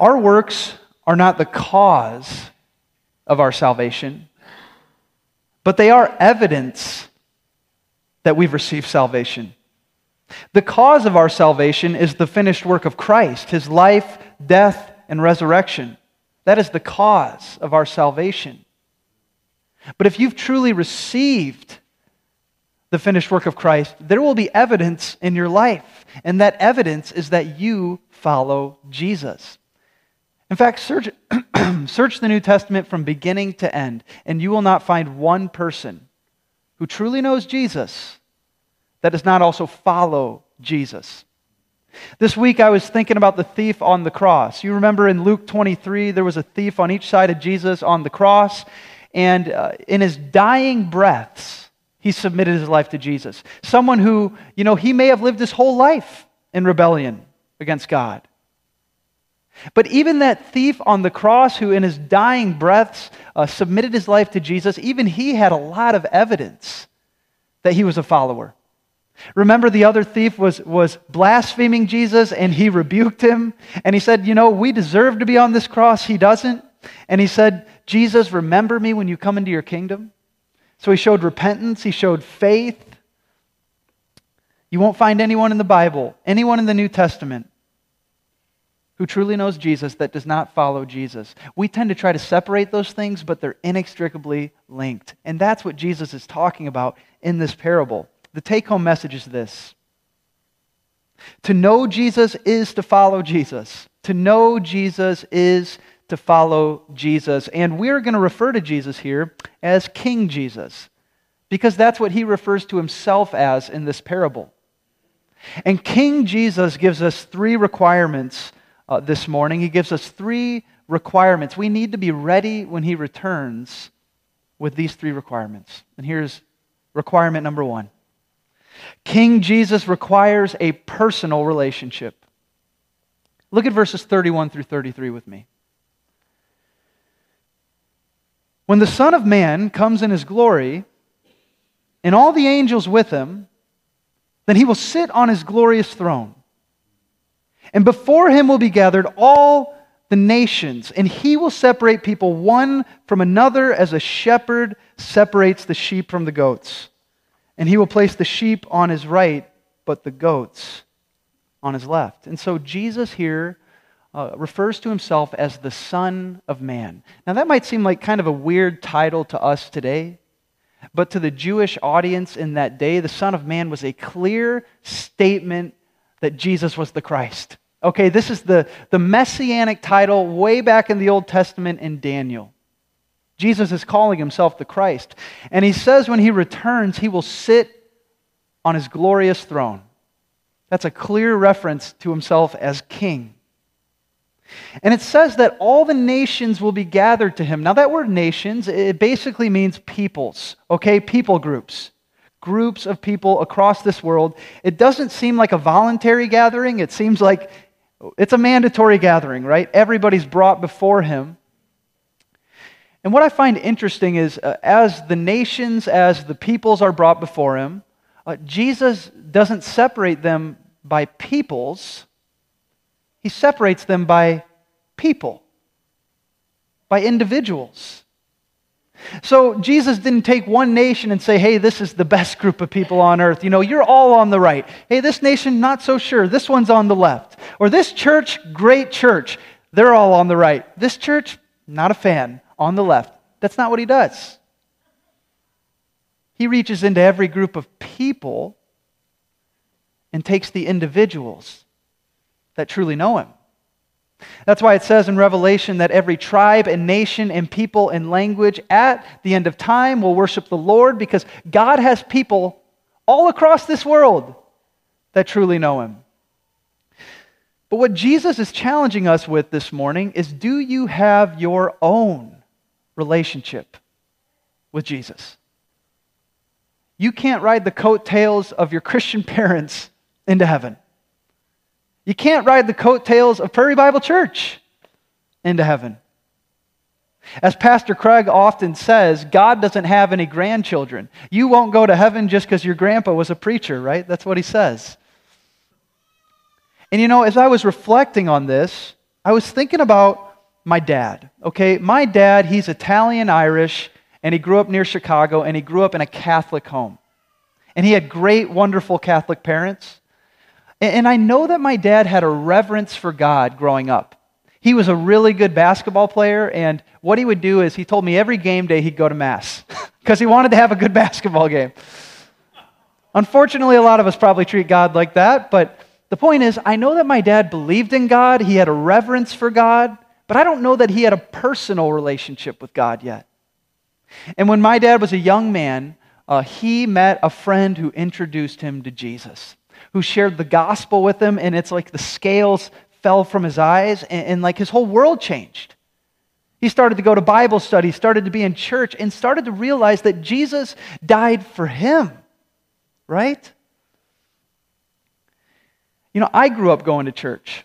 Our works are not the cause of our salvation, but they are evidence that we've received salvation. The cause of our salvation is the finished work of Christ, his life, death, and resurrection. That is the cause of our salvation. But if you've truly received the finished work of Christ, there will be evidence in your life. And that evidence is that you follow Jesus. In fact, search, search the New Testament from beginning to end, and you will not find one person who truly knows Jesus that does not also follow Jesus. This week I was thinking about the thief on the cross. You remember in Luke 23, there was a thief on each side of Jesus on the cross, and uh, in his dying breaths, he submitted his life to Jesus. Someone who, you know, he may have lived his whole life in rebellion against God. But even that thief on the cross, who in his dying breaths uh, submitted his life to Jesus, even he had a lot of evidence that he was a follower. Remember, the other thief was, was blaspheming Jesus and he rebuked him. And he said, You know, we deserve to be on this cross. He doesn't. And he said, Jesus, remember me when you come into your kingdom. So he showed repentance, he showed faith. You won't find anyone in the Bible, anyone in the New Testament, who truly knows Jesus that does not follow Jesus. We tend to try to separate those things, but they're inextricably linked. And that's what Jesus is talking about in this parable. The take home message is this To know Jesus is to follow Jesus. To know Jesus is to follow Jesus. And we're going to refer to Jesus here as King Jesus, because that's what he refers to himself as in this parable. And King Jesus gives us three requirements uh, this morning. He gives us three requirements. We need to be ready when he returns with these three requirements. And here's requirement number one King Jesus requires a personal relationship. Look at verses 31 through 33 with me. When the Son of Man comes in his glory, and all the angels with him, then he will sit on his glorious throne. And before him will be gathered all the nations, and he will separate people one from another as a shepherd separates the sheep from the goats. And he will place the sheep on his right, but the goats on his left. And so Jesus here uh, refers to himself as the Son of Man. Now, that might seem like kind of a weird title to us today, but to the Jewish audience in that day, the Son of Man was a clear statement that Jesus was the Christ. Okay, this is the, the messianic title way back in the Old Testament in Daniel. Jesus is calling himself the Christ. And he says when he returns, he will sit on his glorious throne. That's a clear reference to himself as king. And it says that all the nations will be gathered to him. Now, that word nations, it basically means peoples, okay? People groups groups of people across this world. It doesn't seem like a voluntary gathering. It seems like it's a mandatory gathering, right? Everybody's brought before him. And what I find interesting is uh, as the nations, as the peoples are brought before him, uh, Jesus doesn't separate them by peoples, he separates them by people, by individuals. So Jesus didn't take one nation and say, hey, this is the best group of people on earth. You know, you're all on the right. Hey, this nation, not so sure. This one's on the left. Or this church, great church. They're all on the right. This church, not a fan, on the left. That's not what he does. He reaches into every group of people and takes the individuals that truly know him. That's why it says in Revelation that every tribe and nation and people and language at the end of time will worship the Lord because God has people all across this world that truly know Him. But what Jesus is challenging us with this morning is do you have your own relationship with Jesus? You can't ride the coattails of your Christian parents into heaven. You can't ride the coattails of Prairie Bible Church into heaven. As Pastor Craig often says, God doesn't have any grandchildren. You won't go to heaven just because your grandpa was a preacher, right? That's what he says. And you know, as I was reflecting on this, I was thinking about my dad. Okay, my dad, he's Italian Irish, and he grew up near Chicago, and he grew up in a Catholic home. And he had great, wonderful Catholic parents. And I know that my dad had a reverence for God growing up. He was a really good basketball player, and what he would do is he told me every game day he'd go to Mass because he wanted to have a good basketball game. Unfortunately, a lot of us probably treat God like that, but the point is, I know that my dad believed in God, he had a reverence for God, but I don't know that he had a personal relationship with God yet. And when my dad was a young man, uh, he met a friend who introduced him to Jesus, who shared the gospel with him, and it's like the scales fell from his eyes, and, and like his whole world changed. He started to go to Bible study, started to be in church, and started to realize that Jesus died for him, right? You know, I grew up going to church.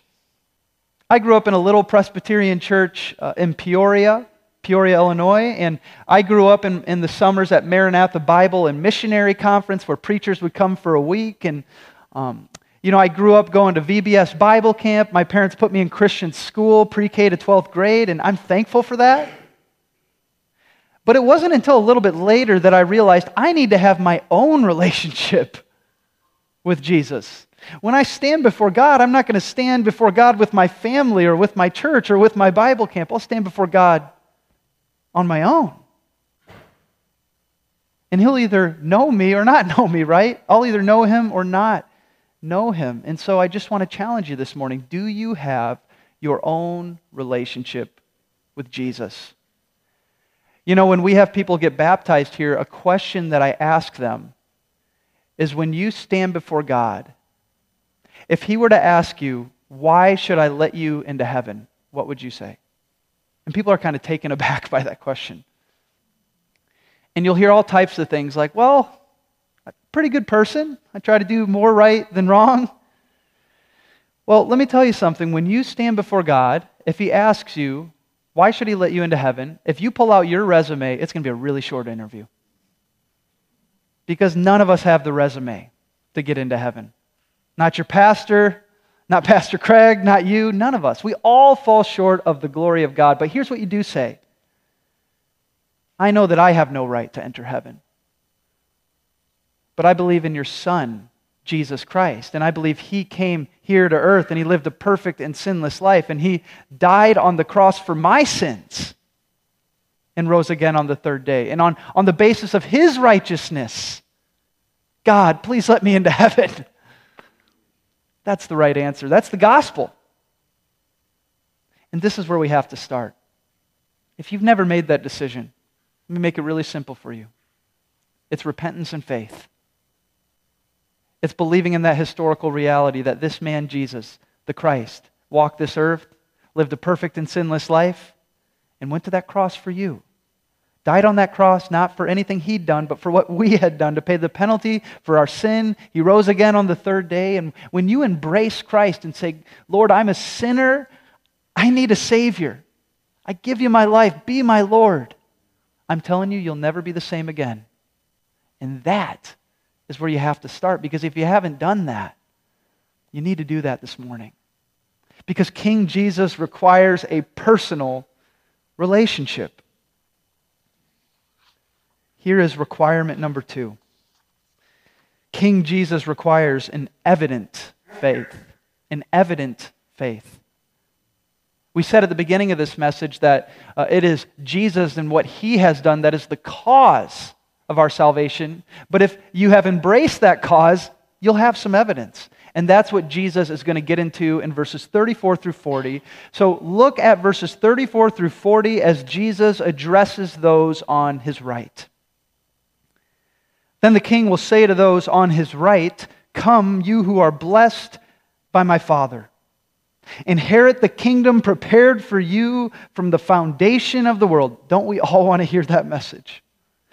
I grew up in a little Presbyterian church uh, in Peoria, Peoria, Illinois, and I grew up in, in the summers at Maranatha Bible and Missionary Conference where preachers would come for a week. And, um, you know, I grew up going to VBS Bible camp. My parents put me in Christian school, pre K to 12th grade, and I'm thankful for that. But it wasn't until a little bit later that I realized I need to have my own relationship with Jesus. When I stand before God, I'm not going to stand before God with my family or with my church or with my Bible camp. I'll stand before God on my own. And He'll either know me or not know me, right? I'll either know Him or not know Him. And so I just want to challenge you this morning do you have your own relationship with Jesus? You know, when we have people get baptized here, a question that I ask them is when you stand before God, if he were to ask you, Why should I let you into heaven? What would you say? And people are kind of taken aback by that question. And you'll hear all types of things like, Well, pretty good person. I try to do more right than wrong. Well, let me tell you something. When you stand before God, if He asks you, Why should He let you into heaven? If you pull out your resume, it's going to be a really short interview. Because none of us have the resume to get into heaven. Not your pastor, not Pastor Craig, not you, none of us. We all fall short of the glory of God. But here's what you do say I know that I have no right to enter heaven. But I believe in your Son, Jesus Christ. And I believe He came here to earth and He lived a perfect and sinless life. And He died on the cross for my sins and rose again on the third day. And on, on the basis of His righteousness, God, please let me into heaven. That's the right answer. That's the gospel. And this is where we have to start. If you've never made that decision, let me make it really simple for you it's repentance and faith. It's believing in that historical reality that this man, Jesus, the Christ, walked this earth, lived a perfect and sinless life, and went to that cross for you died on that cross not for anything he'd done, but for what we had done to pay the penalty for our sin. He rose again on the third day. And when you embrace Christ and say, Lord, I'm a sinner, I need a Savior, I give you my life, be my Lord, I'm telling you, you'll never be the same again. And that is where you have to start because if you haven't done that, you need to do that this morning. Because King Jesus requires a personal relationship. Here is requirement number two King Jesus requires an evident faith. An evident faith. We said at the beginning of this message that uh, it is Jesus and what he has done that is the cause of our salvation. But if you have embraced that cause, you'll have some evidence. And that's what Jesus is going to get into in verses 34 through 40. So look at verses 34 through 40 as Jesus addresses those on his right. Then the king will say to those on his right, Come, you who are blessed by my Father. Inherit the kingdom prepared for you from the foundation of the world. Don't we all want to hear that message?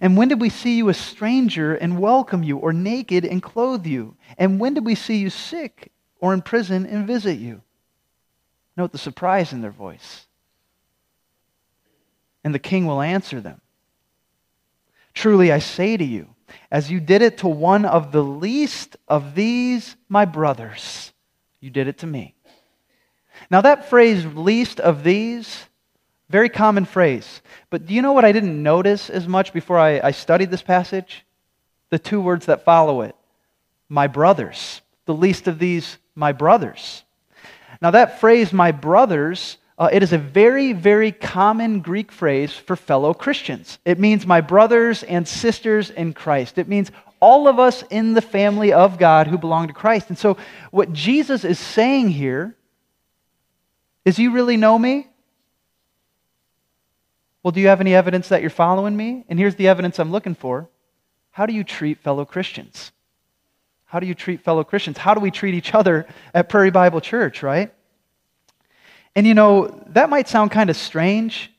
And when did we see you a stranger and welcome you, or naked and clothe you? And when did we see you sick or in prison and visit you? Note the surprise in their voice. And the king will answer them Truly I say to you, as you did it to one of the least of these, my brothers, you did it to me. Now, that phrase, least of these, very common phrase. But do you know what I didn't notice as much before I, I studied this passage? The two words that follow it my brothers. The least of these, my brothers. Now, that phrase, my brothers, uh, it is a very, very common Greek phrase for fellow Christians. It means my brothers and sisters in Christ. It means all of us in the family of God who belong to Christ. And so, what Jesus is saying here is, You really know me? Well, do you have any evidence that you're following me? And here's the evidence I'm looking for. How do you treat fellow Christians? How do you treat fellow Christians? How do we treat each other at Prairie Bible Church, right? And you know, that might sound kind of strange,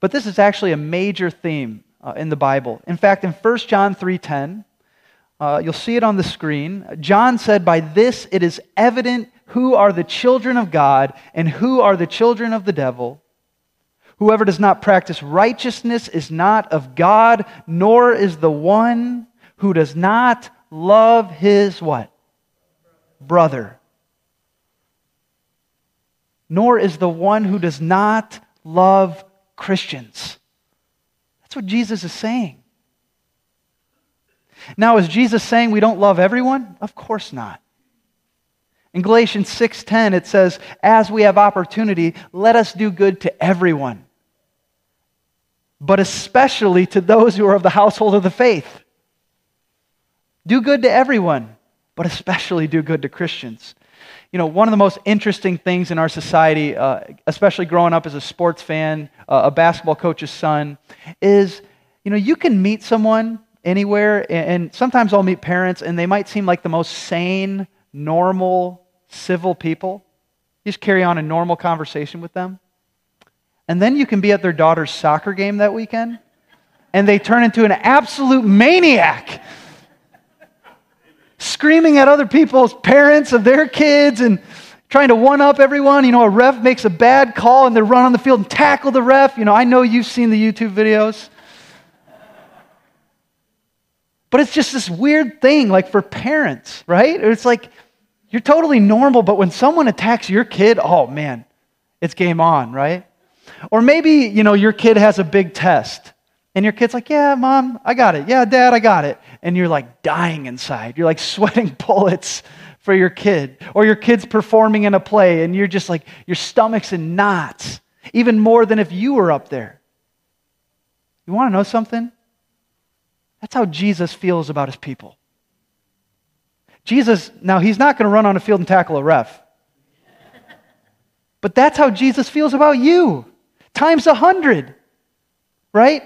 but this is actually a major theme uh, in the Bible. In fact, in 1 John 3:10, uh, you'll see it on the screen. John said, "By this it is evident who are the children of God and who are the children of the devil." Whoever does not practice righteousness is not of God, nor is the one who does not love his what? Brother. Nor is the one who does not love Christians. That's what Jesus is saying. Now, is Jesus saying we don't love everyone? Of course not. In Galatians 6:10 it says, "As we have opportunity, let us do good to everyone, but especially to those who are of the household of the faith. Do good to everyone, but especially do good to Christians. You know, one of the most interesting things in our society, uh, especially growing up as a sports fan, uh, a basketball coach's son, is, you know, you can meet someone anywhere, and sometimes I'll meet parents, and they might seem like the most sane, normal, civil people. You just carry on a normal conversation with them. And then you can be at their daughter's soccer game that weekend, and they turn into an absolute maniac, screaming at other people's parents of their kids and trying to one up everyone. You know, a ref makes a bad call and they run on the field and tackle the ref. You know, I know you've seen the YouTube videos. But it's just this weird thing, like for parents, right? It's like you're totally normal, but when someone attacks your kid, oh man, it's game on, right? Or maybe, you know, your kid has a big test and your kid's like, Yeah, mom, I got it. Yeah, dad, I got it. And you're like dying inside. You're like sweating bullets for your kid. Or your kid's performing in a play and you're just like, your stomach's in knots, even more than if you were up there. You want to know something? That's how Jesus feels about his people. Jesus, now he's not going to run on a field and tackle a ref. But that's how Jesus feels about you times a hundred, right?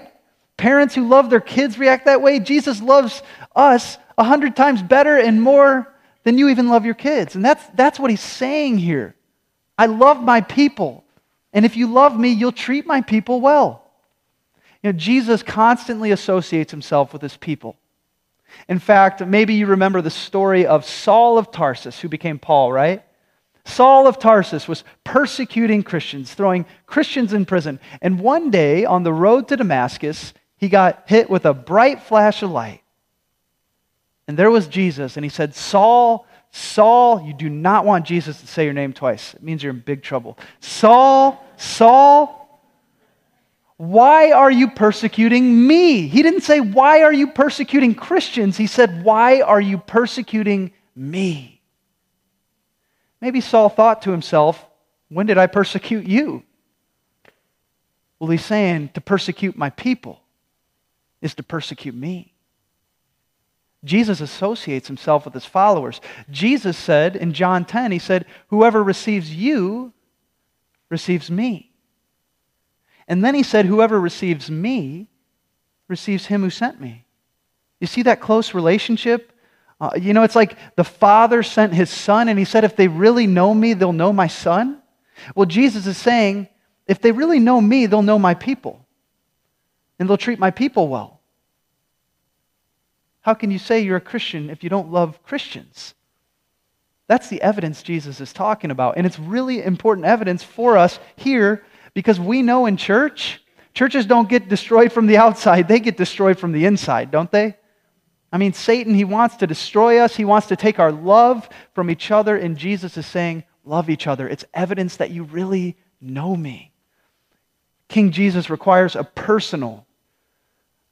Parents who love their kids react that way. Jesus loves us a hundred times better and more than you even love your kids. And that's, that's what he's saying here. I love my people. And if you love me, you'll treat my people well. You know, Jesus constantly associates himself with his people. In fact, maybe you remember the story of Saul of Tarsus, who became Paul, right? Saul of Tarsus was persecuting Christians, throwing Christians in prison. And one day on the road to Damascus, he got hit with a bright flash of light. And there was Jesus, and he said, Saul, Saul, you do not want Jesus to say your name twice. It means you're in big trouble. Saul, Saul, why are you persecuting me? He didn't say, Why are you persecuting Christians? He said, Why are you persecuting me? Maybe Saul thought to himself, When did I persecute you? Well, he's saying to persecute my people is to persecute me. Jesus associates himself with his followers. Jesus said in John 10, he said, Whoever receives you receives me. And then he said, Whoever receives me receives him who sent me. You see that close relationship Uh, you know, it's like the Father sent his Son, and he said, if they really know me, they'll know my Son. Well, Jesus is saying, if they really know me, they'll know my people, and they'll treat my people well. How can you say you're a Christian if you don't love Christians? That's the evidence Jesus is talking about. And it's really important evidence for us here because we know in church, churches don't get destroyed from the outside, they get destroyed from the inside, don't they? I mean, Satan, he wants to destroy us. He wants to take our love from each other. And Jesus is saying, Love each other. It's evidence that you really know me. King Jesus requires a personal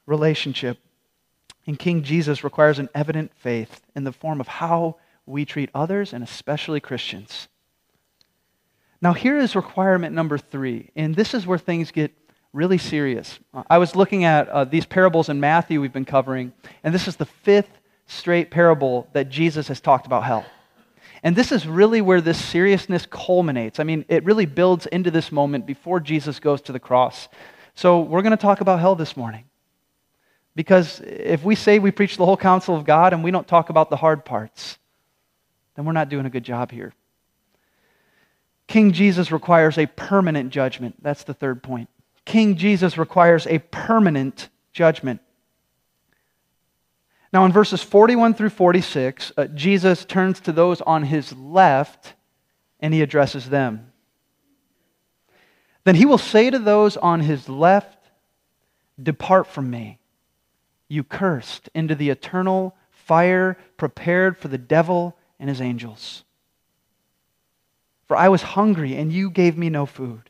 relationship. And King Jesus requires an evident faith in the form of how we treat others and especially Christians. Now, here is requirement number three, and this is where things get really serious. I was looking at uh, these parables in Matthew we've been covering, and this is the fifth straight parable that Jesus has talked about hell. And this is really where this seriousness culminates. I mean, it really builds into this moment before Jesus goes to the cross. So, we're going to talk about hell this morning. Because if we say we preach the whole counsel of God and we don't talk about the hard parts, then we're not doing a good job here. King Jesus requires a permanent judgment. That's the third point. King Jesus requires a permanent judgment. Now, in verses 41 through 46, uh, Jesus turns to those on his left and he addresses them. Then he will say to those on his left, Depart from me, you cursed, into the eternal fire prepared for the devil and his angels. For I was hungry, and you gave me no food.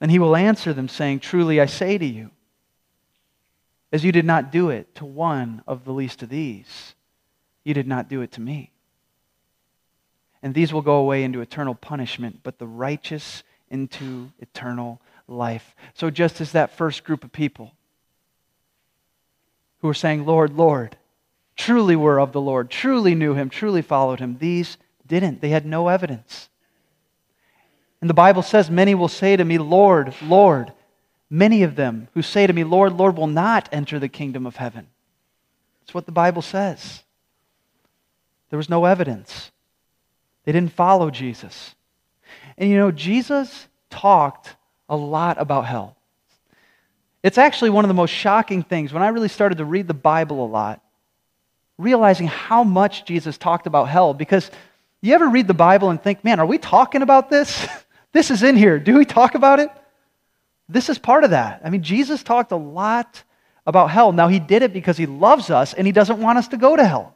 Then he will answer them, saying, Truly I say to you, as you did not do it to one of the least of these, you did not do it to me. And these will go away into eternal punishment, but the righteous into eternal life. So, just as that first group of people who were saying, Lord, Lord, truly were of the Lord, truly knew him, truly followed him, these didn't. They had no evidence. And the Bible says, Many will say to me, Lord, Lord. Many of them who say to me, Lord, Lord, will not enter the kingdom of heaven. That's what the Bible says. There was no evidence. They didn't follow Jesus. And you know, Jesus talked a lot about hell. It's actually one of the most shocking things when I really started to read the Bible a lot, realizing how much Jesus talked about hell. Because you ever read the Bible and think, man, are we talking about this? This is in here. Do we talk about it? This is part of that. I mean, Jesus talked a lot about hell. Now, he did it because he loves us and he doesn't want us to go to hell.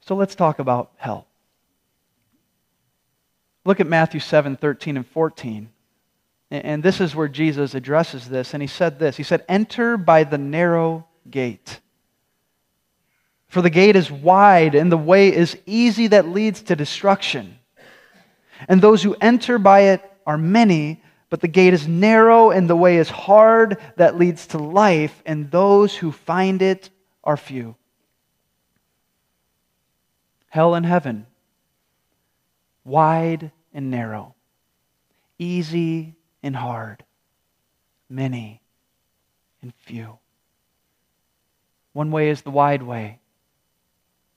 So let's talk about hell. Look at Matthew 7 13 and 14. And this is where Jesus addresses this. And he said this He said, Enter by the narrow gate. For the gate is wide and the way is easy that leads to destruction and those who enter by it are many, but the gate is narrow and the way is hard that leads to life, and those who find it are few. Hell and heaven, wide and narrow, easy and hard, many and few. One way is the wide way.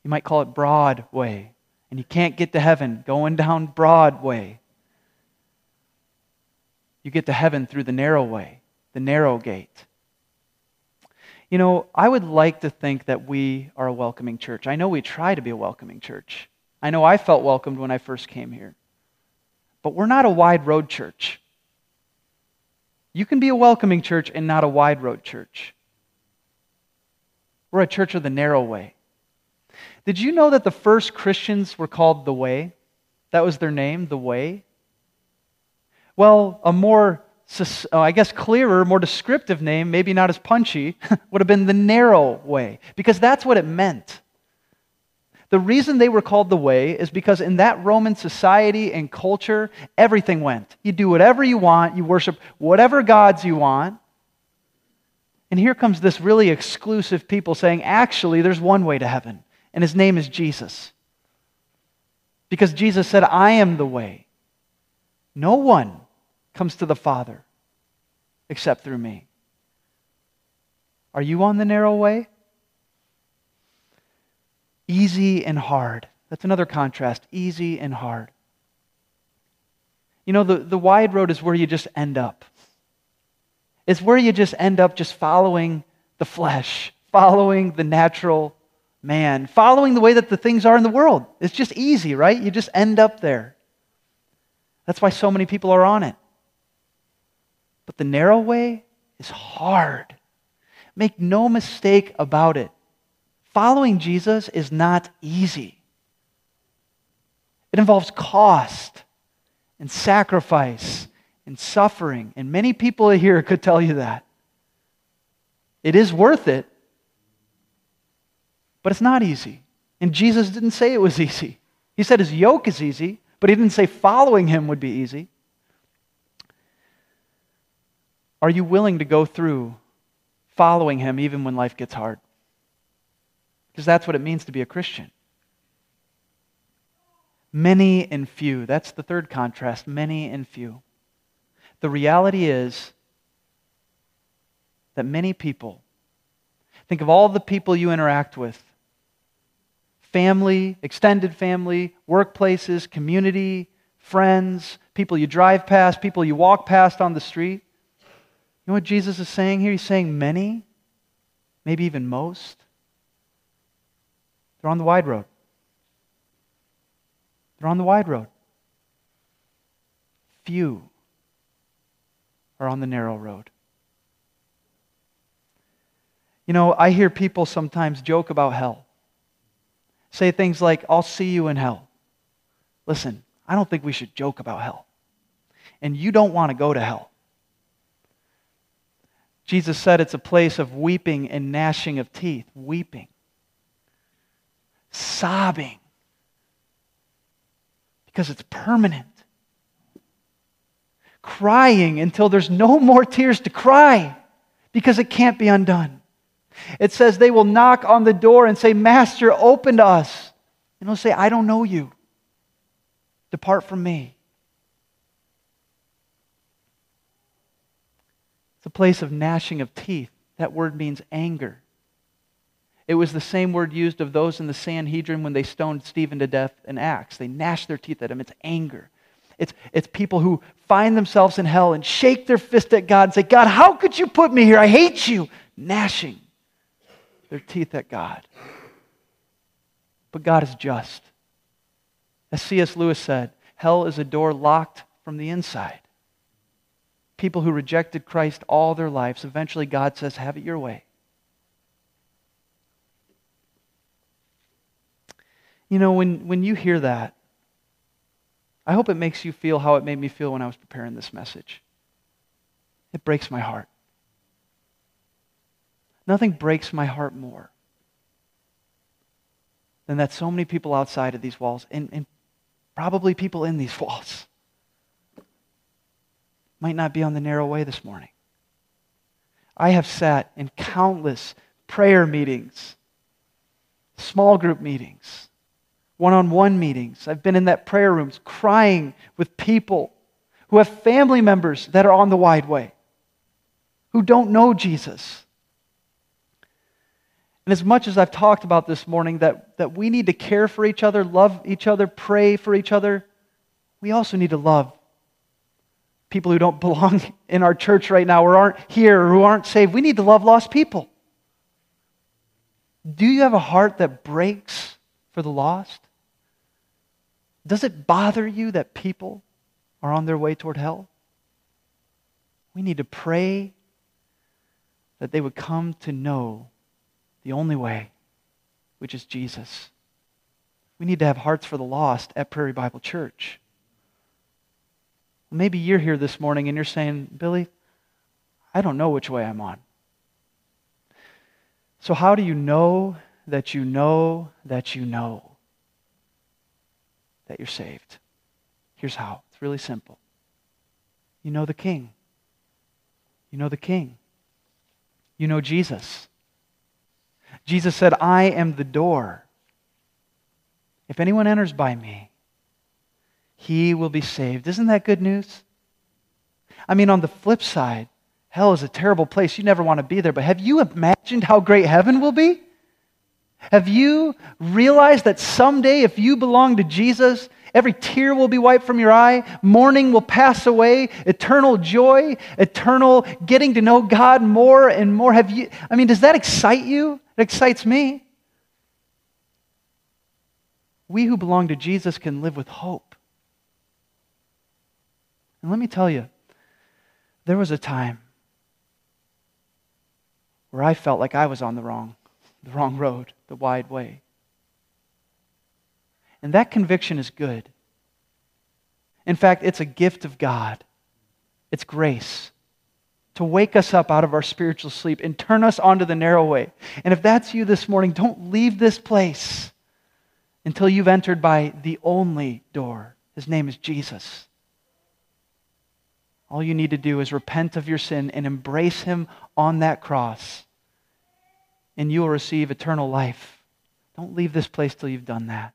You might call it broad way and you can't get to heaven going down Broadway. You get to heaven through the narrow way, the narrow gate. You know, I would like to think that we are a welcoming church. I know we try to be a welcoming church. I know I felt welcomed when I first came here. But we're not a wide road church. You can be a welcoming church and not a wide road church. We're a church of the narrow way. Did you know that the first Christians were called the Way? That was their name, the Way? Well, a more, uh, I guess, clearer, more descriptive name, maybe not as punchy, would have been the narrow way, because that's what it meant. The reason they were called the way is because in that Roman society and culture, everything went. You do whatever you want, you worship whatever gods you want. And here comes this really exclusive people saying, actually, there's one way to heaven, and his name is Jesus. Because Jesus said, I am the way. No one comes to the Father except through me. Are you on the narrow way? Easy and hard. That's another contrast easy and hard. You know, the, the wide road is where you just end up. It's where you just end up just following the flesh, following the natural man, following the way that the things are in the world. It's just easy, right? You just end up there. That's why so many people are on it. But the narrow way is hard. Make no mistake about it. Following Jesus is not easy. It involves cost and sacrifice and suffering. And many people here could tell you that. It is worth it, but it's not easy. And Jesus didn't say it was easy. He said his yoke is easy, but he didn't say following him would be easy. Are you willing to go through following him even when life gets hard? Because that's what it means to be a Christian. Many and few. That's the third contrast many and few. The reality is that many people, think of all the people you interact with family, extended family, workplaces, community, friends, people you drive past, people you walk past on the street. You know what Jesus is saying here? He's saying many, maybe even most. They're on the wide road. They're on the wide road. Few are on the narrow road. You know, I hear people sometimes joke about hell. Say things like, I'll see you in hell. Listen, I don't think we should joke about hell. And you don't want to go to hell. Jesus said it's a place of weeping and gnashing of teeth. Weeping. Sobbing. Because it's permanent crying until there's no more tears to cry because it can't be undone. It says they will knock on the door and say, Master, open to us. And he'll say, I don't know you. Depart from me. It's a place of gnashing of teeth. That word means anger. It was the same word used of those in the Sanhedrin when they stoned Stephen to death in Acts. They gnashed their teeth at him. It's anger. It's, it's people who find themselves in hell and shake their fist at God and say, God, how could you put me here? I hate you. Gnashing their teeth at God. But God is just. As C.S. Lewis said, hell is a door locked from the inside. People who rejected Christ all their lives, eventually God says, Have it your way. You know, when, when you hear that, I hope it makes you feel how it made me feel when I was preparing this message. It breaks my heart. Nothing breaks my heart more than that so many people outside of these walls, and, and probably people in these walls, might not be on the narrow way this morning. I have sat in countless prayer meetings, small group meetings, one on one meetings. I've been in that prayer rooms crying with people who have family members that are on the wide way, who don't know Jesus. And as much as I've talked about this morning that, that we need to care for each other, love each other, pray for each other, we also need to love people who don't belong in our church right now or aren't here or who aren't saved. We need to love lost people. Do you have a heart that breaks for the lost? Does it bother you that people are on their way toward hell? We need to pray that they would come to know the only way, which is Jesus. We need to have hearts for the lost at Prairie Bible Church. Maybe you're here this morning and you're saying, Billy, I don't know which way I'm on. So, how do you know that you know that you know that you're saved. Here's how it's really simple. You know the King. You know the King. You know Jesus. Jesus said, I am the door. If anyone enters by me, he will be saved. Isn't that good news? I mean, on the flip side, hell is a terrible place. You never want to be there. But have you imagined how great heaven will be? Have you realized that someday, if you belong to Jesus, every tear will be wiped from your eye, mourning will pass away, eternal joy, eternal getting to know God more and more? Have you, I mean, does that excite you? It excites me. We who belong to Jesus can live with hope. And let me tell you, there was a time where I felt like I was on the wrong, the wrong road, the wide way. And that conviction is good. In fact, it's a gift of God. It's grace to wake us up out of our spiritual sleep and turn us onto the narrow way. And if that's you this morning, don't leave this place until you've entered by the only door. His name is Jesus. All you need to do is repent of your sin and embrace Him on that cross, and you will receive eternal life. Don't leave this place till you've done that.